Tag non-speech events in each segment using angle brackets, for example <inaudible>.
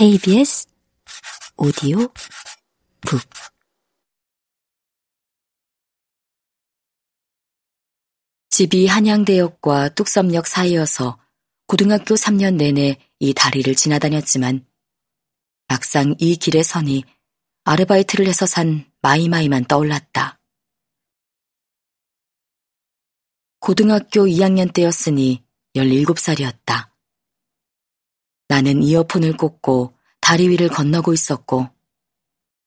KBS 오디오 북 집이 한양대역과 뚝섬역 사이여서 고등학교 3년 내내 이 다리를 지나다녔지만 막상 이 길의 선이 아르바이트를 해서 산 마이마이만 떠올랐다. 고등학교 2학년 때였으니 17살이었다. 나는 이어폰을 꽂고 다리 위를 건너고 있었고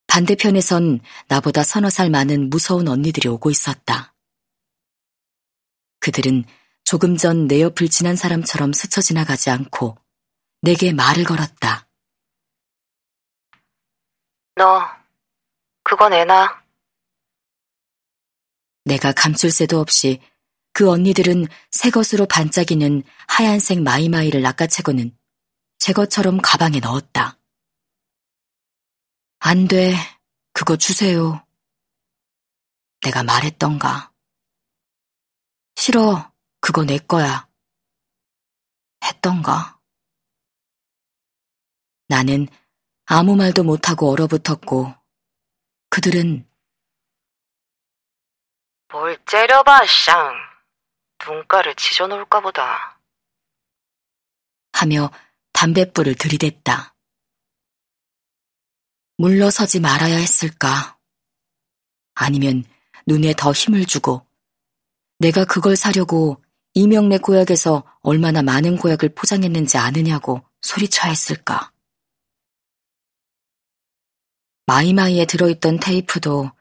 반대편에선 나보다 서너 살 많은 무서운 언니들이 오고 있었다. 그들은 조금 전 내 옆을 지난 사람처럼 스쳐 지나가지 않고 내게 말을 걸었다. 너, 그거 내놔. 내가 감출 새도 없이 그 언니들은 새 것으로 반짝이는 하얀색 마이마이를 낚아채고는 제 것처럼 가방에 넣었다. 안 돼. 그거 주세요. 내가 말했던가. 싫어. 그거 내 거야. 했던가. 나는 아무 말도 못하고 얼어붙었고, 그들은 뭘 째려봐, 쌍. 눈가를 지져놓을까 보다. 하며 담뱃불을 들이댔다. 물러서지 말아야 했을까? 아니면 눈에 더 힘을 주고 내가 그걸 사려고 이명래 고약에서 얼마나 많은 고약을 포장했는지 아느냐고 소리쳐야 했을까? 마이마이에 들어있던 테이프도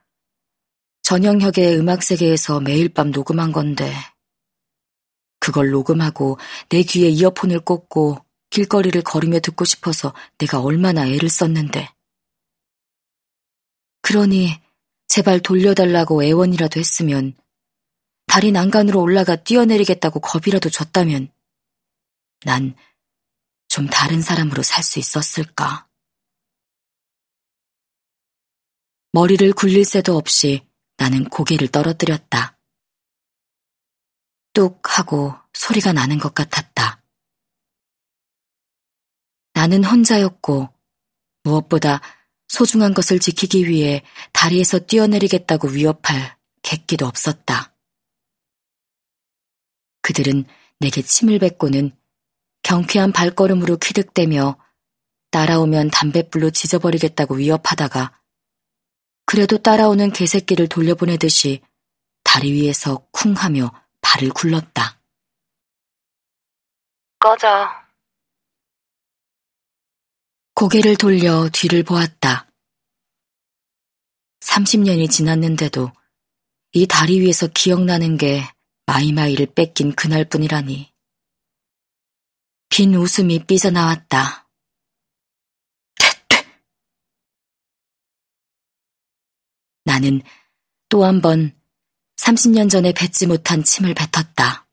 전영혁의 음악세계에서 매일 밤 녹음한 건데 그걸 녹음하고 내 귀에 이어폰을 꽂고 길거리를 걸으며 듣고 싶어서 내가 얼마나 애를 썼는데. 그러니 제발 돌려달라고 애원이라도 했으면 다리 난간으로 올라가 뛰어내리겠다고 겁이라도 줬다면 난 좀 다른 사람으로 살 수 있었을까. 머리를 굴릴 새도 없이 나는 고개를 떨어뜨렸다. 뚝 하고 소리가 나는 것 같았다. 나는 혼자였고 무엇보다 소중한 것을 지키기 위해 다리에서 뛰어내리겠다고 위협할 객기도 없었다. 그들은 내게 침을 뱉고는 경쾌한 발걸음으로 퀴득대며 따라오면 담뱃불로 지져버리겠다고 위협하다가 그래도 따라오는 개새끼를 돌려보내듯이 다리 위에서 쿵 하며 발을 굴렀다. 꺼져. 고개를 돌려 뒤를 보았다. 30년이 지났는데도 이 다리 위에서 기억나는 게 마이마이를 뺏긴 그날뿐이라니. 빈 웃음이 삐져나왔다. <laughs> 나는 또 한 번 30년 전에 뱉지 못한 침을 뱉었다.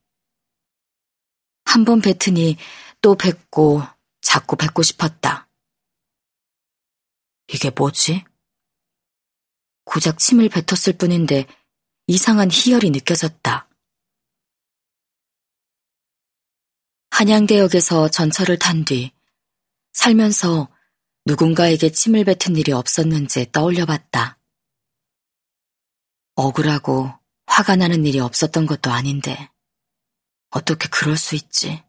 한 번 뱉으니 또 뱉고 자꾸 뱉고 싶었다. 이게 뭐지? 고작 침을 뱉었을 뿐인데 이상한 희열이 느껴졌다. 한양대역에서 전철을 탄 뒤 살면서 누군가에게 침을 뱉은 일이 없었는지 떠올려 봤다. 억울하고 화가 나는 일이 없었던 것도 아닌데 어떻게 그럴 수 있지?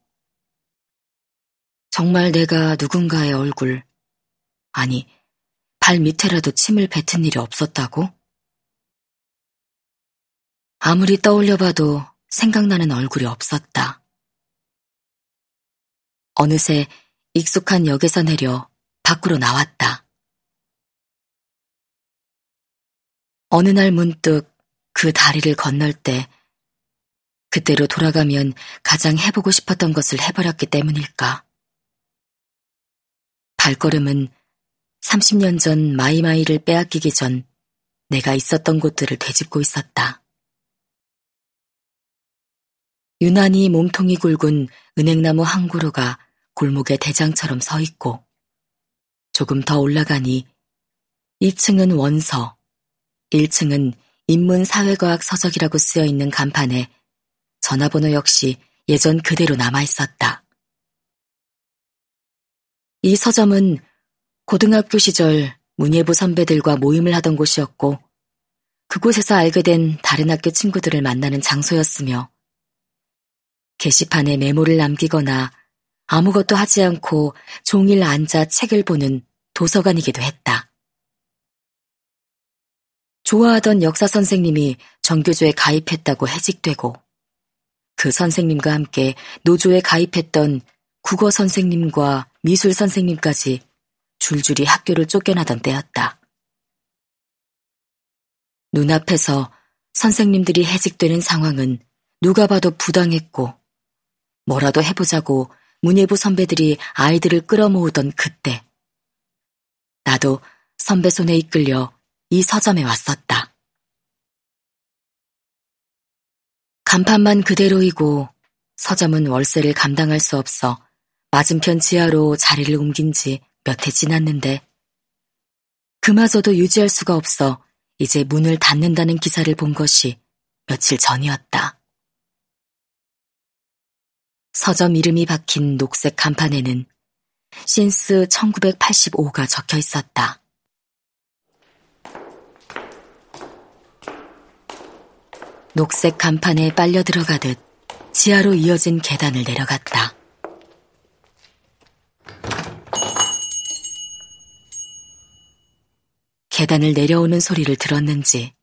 정말 내가 누군가의 얼굴, 아니, 발 밑에라도 침을 뱉은 일이 없었다고? 아무리 떠올려봐도 생각나는 얼굴이 없었다. 어느새 익숙한 역에서 내려 밖으로 나왔다. 어느 날 문득 그 다리를 건널 때 그때로 돌아가면 가장 해보고 싶었던 것을 해버렸기 때문일까? 발걸음은 30년 전 마이마이를 빼앗기기 전 내가 있었던 곳들을 되짚고 있었다. 유난히 몸통이 굵은 은행나무 한 그루가 골목에 대장처럼 서 있고 조금 더 올라가니 2층은 원서, 1층은 인문사회과학 서적이라고 쓰여 있는 간판에 전화번호 역시 예전 그대로 남아 있었다. 이 서점은 고등학교 시절 문예부 선배들과 모임을 하던 곳이었고 그곳에서 알게 된 다른 학교 친구들을 만나는 장소였으며 게시판에 메모를 남기거나 아무것도 하지 않고 종일 앉아 책을 보는 도서관이기도 했다. 좋아하던 역사 선생님이 정교조에 가입했다고 해직되고 그 선생님과 함께 노조에 가입했던 국어 선생님과 미술 선생님까지 줄줄이 학교를 쫓겨나던 때였다. 눈앞에서 선생님들이 해직되는 상황은 누가 봐도 부당했고 뭐라도 해보자고 문예부 선배들이 아이들을 끌어모으던 그때 나도 선배 손에 이끌려 이 서점에 왔었다. 간판만 그대로이고 서점은 월세를 감당할 수 없어 맞은편 지하로 자리를 옮긴 지 몇 해 지났는데 그마저도 유지할 수가 없어 이제 문을 닫는다는 기사를 본 것이 며칠 전이었다. 서점 이름이 박힌 녹색 간판에는 신스 1985가 적혀 있었다. 녹색 간판에 빨려 들어가듯 지하로 이어진 계단을 내려갔다. 계단을 내려오는 소리를 들었는지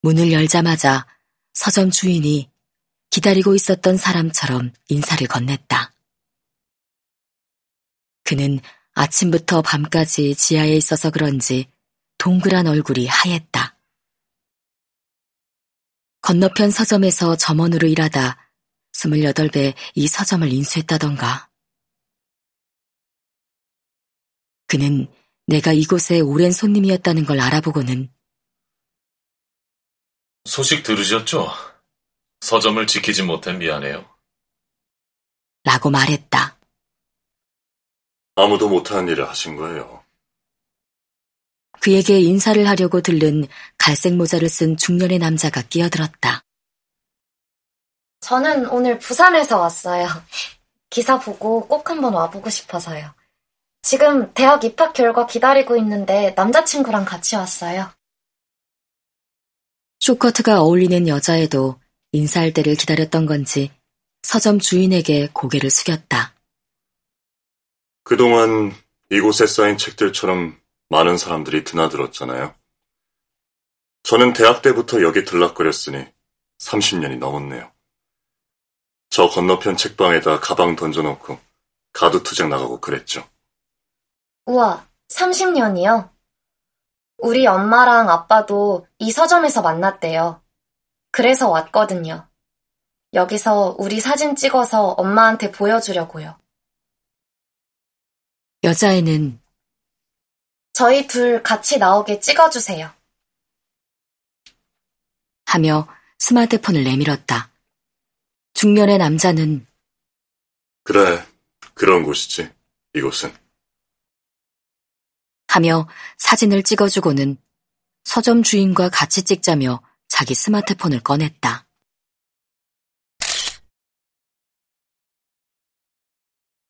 문을 열자마자 서점 주인이 기다리고 있었던 사람처럼 인사를 건넸다. 그는 아침부터 밤까지 지하에 있어서 그런지 동그란 얼굴이 하였다. 건너편 서점에서 점원으로 일하다 28배 이 서점을 인수했다던가. 그는 내가 이곳에 오랜 손님이었다는 걸 알아보고는 소식 들으셨죠? 서점을 지키지 못해 미안해요. 라고 말했다. 아무도 못한 일을 하신 거예요. 그에게 인사를 하려고 들른 갈색 모자를 쓴 중년의 남자가 끼어들었다. 저는 오늘 부산에서 왔어요. 기사 보고 꼭 한번 와보고 싶어서요. 지금 대학 입학 결과 기다리고 있는데 남자친구랑 같이 왔어요. 쇼커트가 어울리는 여자애도 인사할 때를 기다렸던 건지 서점 주인에게 고개를 숙였다. 그동안 이곳에 쌓인 책들처럼 많은 사람들이 드나들었잖아요. 저는 대학 때부터 여기 들락거렸으니 30년이 넘었네요. 저 건너편 책방에다 가방 던져놓고 가두투쟁 나가고 그랬죠. 우와, 30년이요? 우리 엄마랑 아빠도 이 서점에서 만났대요. 그래서 왔거든요. 여기서 우리 사진 찍어서 엄마한테 보여주려고요. 여자애는 저희 둘 같이 나오게 찍어주세요. 하며 스마트폰을 내밀었다. 중년의 남자는 그래, 그런 곳이지, 이곳은. 하며 사진을 찍어주고는 서점 주인과 같이 찍자며 자기 스마트폰을 꺼냈다.